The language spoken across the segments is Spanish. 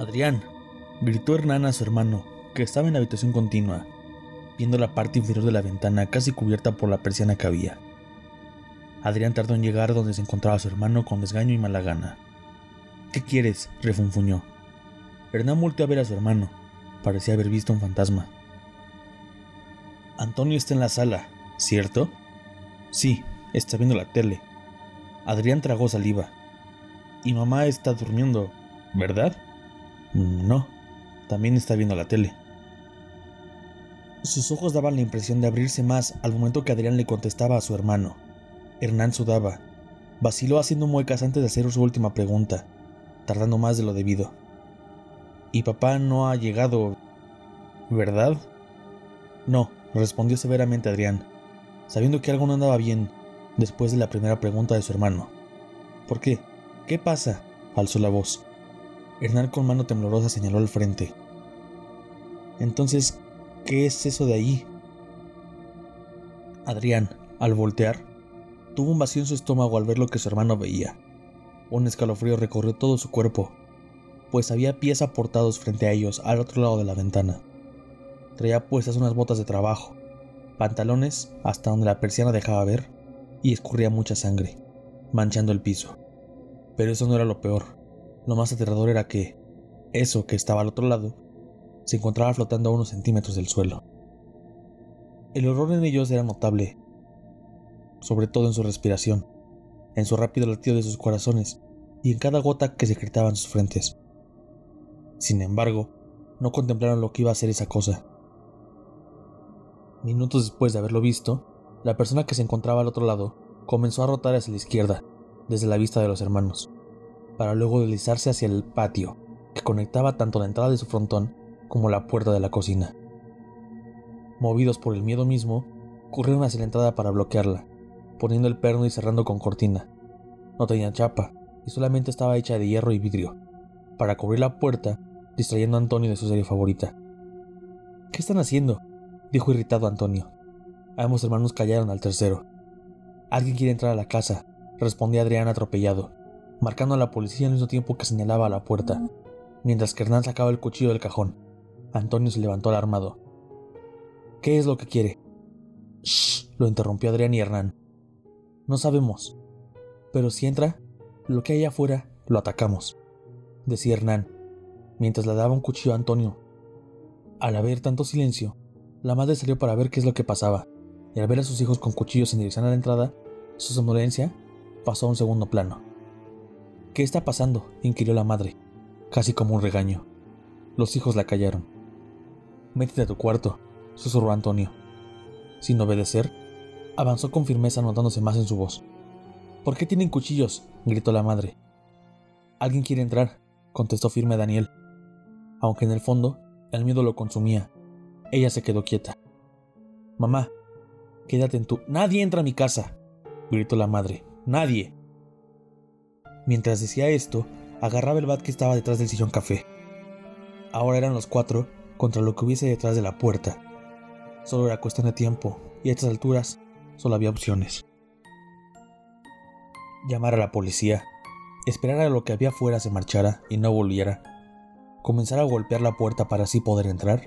Adrián, gritó Hernán a su hermano, que estaba en la habitación continua, viendo la parte inferior de la ventana casi cubierta por la persiana que había. Adrián tardó en llegar donde se encontraba su hermano con desgaño y mala gana. ¿Qué quieres? refunfuñó. Hernán volteó a ver a su hermano. Parecía haber visto un fantasma. Antonio está en la sala, ¿cierto? Sí, está viendo la tele. Adrián tragó saliva. Y mamá está durmiendo, ¿verdad? No, también está viendo la tele. Sus ojos daban la impresión de abrirse más al momento que Adrián le contestaba a su hermano. Hernán sudaba. Vaciló haciendo muecas antes de hacer su última pregunta, tardando más de lo debido. Y papá no ha llegado, ¿verdad? No, respondió severamente Adrián, sabiendo que algo no andaba bien después de la primera pregunta de su hermano. ¿Por qué? ¿Qué pasa? alzó la voz. Hernán con mano temblorosa señaló al frente. Entonces, ¿qué es eso de ahí? Adrián, al voltear, tuvo un vacío en su estómago al ver lo que su hermano veía. Un escalofrío recorrió todo su cuerpo, pues había pies aportados frente a ellos al otro lado de la ventana. Traía puestas unas botas de trabajo, pantalones hasta donde la persiana dejaba ver, y escurría mucha sangre, manchando el piso. Pero eso no era lo peor. Lo más aterrador era que, eso que estaba al otro lado, se encontraba flotando a unos centímetros del suelo. El horror en ellos era notable, sobre todo en su respiración, en su rápido latido de sus corazones y en cada gota que secretaba en sus frentes. Sin embargo, no contemplaron lo que iba a ser esa cosa. Minutos después de haberlo visto, la persona que se encontraba al otro lado comenzó a rotar hacia la izquierda, desde la vista de los hermanos, para luego deslizarse hacia el patio, que conectaba tanto la entrada de su frontón como la puerta de la cocina. Movidos por el miedo mismo, corrieron hacia la entrada para bloquearla, poniendo el perno y cerrando con cortina. No tenía chapa, y solamente estaba hecha de hierro y vidrio, para cubrir la puerta, distrayendo a Antonio de su serie favorita. ¿Qué están haciendo? dijo irritado Antonio. Ambos hermanos callaron al tercero. Alguien quiere entrar a la casa, respondió Adrián atropellado, marcando a la policía al mismo tiempo que señalaba a la puerta, mientras que Hernán sacaba el cuchillo del cajón. Antonio se levantó alarmado. ¿Qué es lo que quiere? Shh, lo interrumpió Adrián y Hernán. No sabemos. Pero si entra, lo que hay afuera, lo atacamos, decía Hernán, mientras le daba un cuchillo a Antonio. Al haber tanto silencio, la madre salió para ver qué es lo que pasaba, y al ver a sus hijos con cuchillos en dirección a la entrada, su somnolencia pasó a un segundo plano. ¿Qué está pasando? inquirió la madre, casi como un regaño. Los hijos la callaron. Métete a tu cuarto, susurró Antonio. Sin obedecer, avanzó con firmeza notándose más en su voz. ¿Por qué tienen cuchillos? gritó la madre. Alguien quiere entrar, contestó firme Daniel. Aunque en el fondo el miedo lo consumía, ella se quedó quieta. Mamá, quédate en tu... Nadie entra a mi casa, gritó la madre. Nadie. Mientras decía esto, agarraba el bat que estaba detrás del sillón café. Ahora eran los cuatro contra lo que hubiese detrás de la puerta. Solo era cuestión de tiempo, y a estas alturas Solo había opciones. Llamar a la policía, esperar a lo que había afuera se marchara y no volviera, comenzar a golpear la puerta para así poder entrar,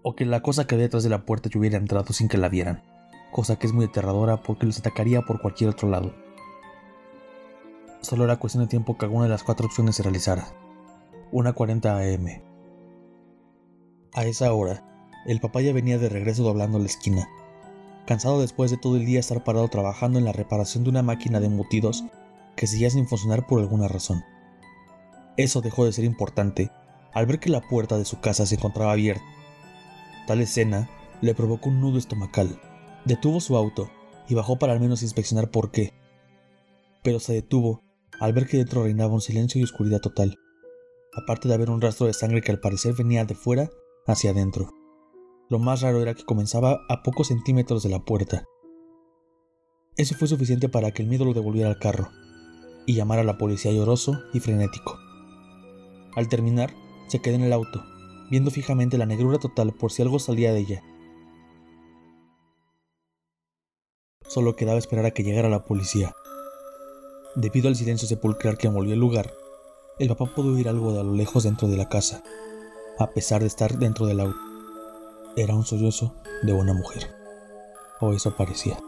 o que la cosa que había detrás de la puerta hubiera entrado sin que la vieran, cosa que es muy aterradora porque los atacaría por cualquier otro lado. Solo era cuestión de tiempo que alguna de las cuatro opciones se realizara. Una 40 AM. A esa hora, el papá ya venía de regreso doblando la esquina cansado después de todo el día estar parado trabajando en la reparación de una máquina de embutidos que seguía sin funcionar por alguna razón. Eso dejó de ser importante al ver que la puerta de su casa se encontraba abierta. Tal escena le provocó un nudo estomacal. Detuvo su auto y bajó para al menos inspeccionar por qué. Pero se detuvo al ver que dentro reinaba un silencio y oscuridad total, aparte de haber un rastro de sangre que al parecer venía de fuera hacia adentro. Lo más raro era que comenzaba a pocos centímetros de la puerta. Eso fue suficiente para que el miedo lo devolviera al carro y llamara a la policía lloroso y frenético. Al terminar, se quedó en el auto, viendo fijamente la negrura total por si algo salía de ella. Solo quedaba esperar a que llegara la policía. Debido al silencio sepulcral que envolvió el lugar, el papá pudo oír algo de a lo lejos dentro de la casa, a pesar de estar dentro del auto. Era un sollozo de una mujer, o eso parecía.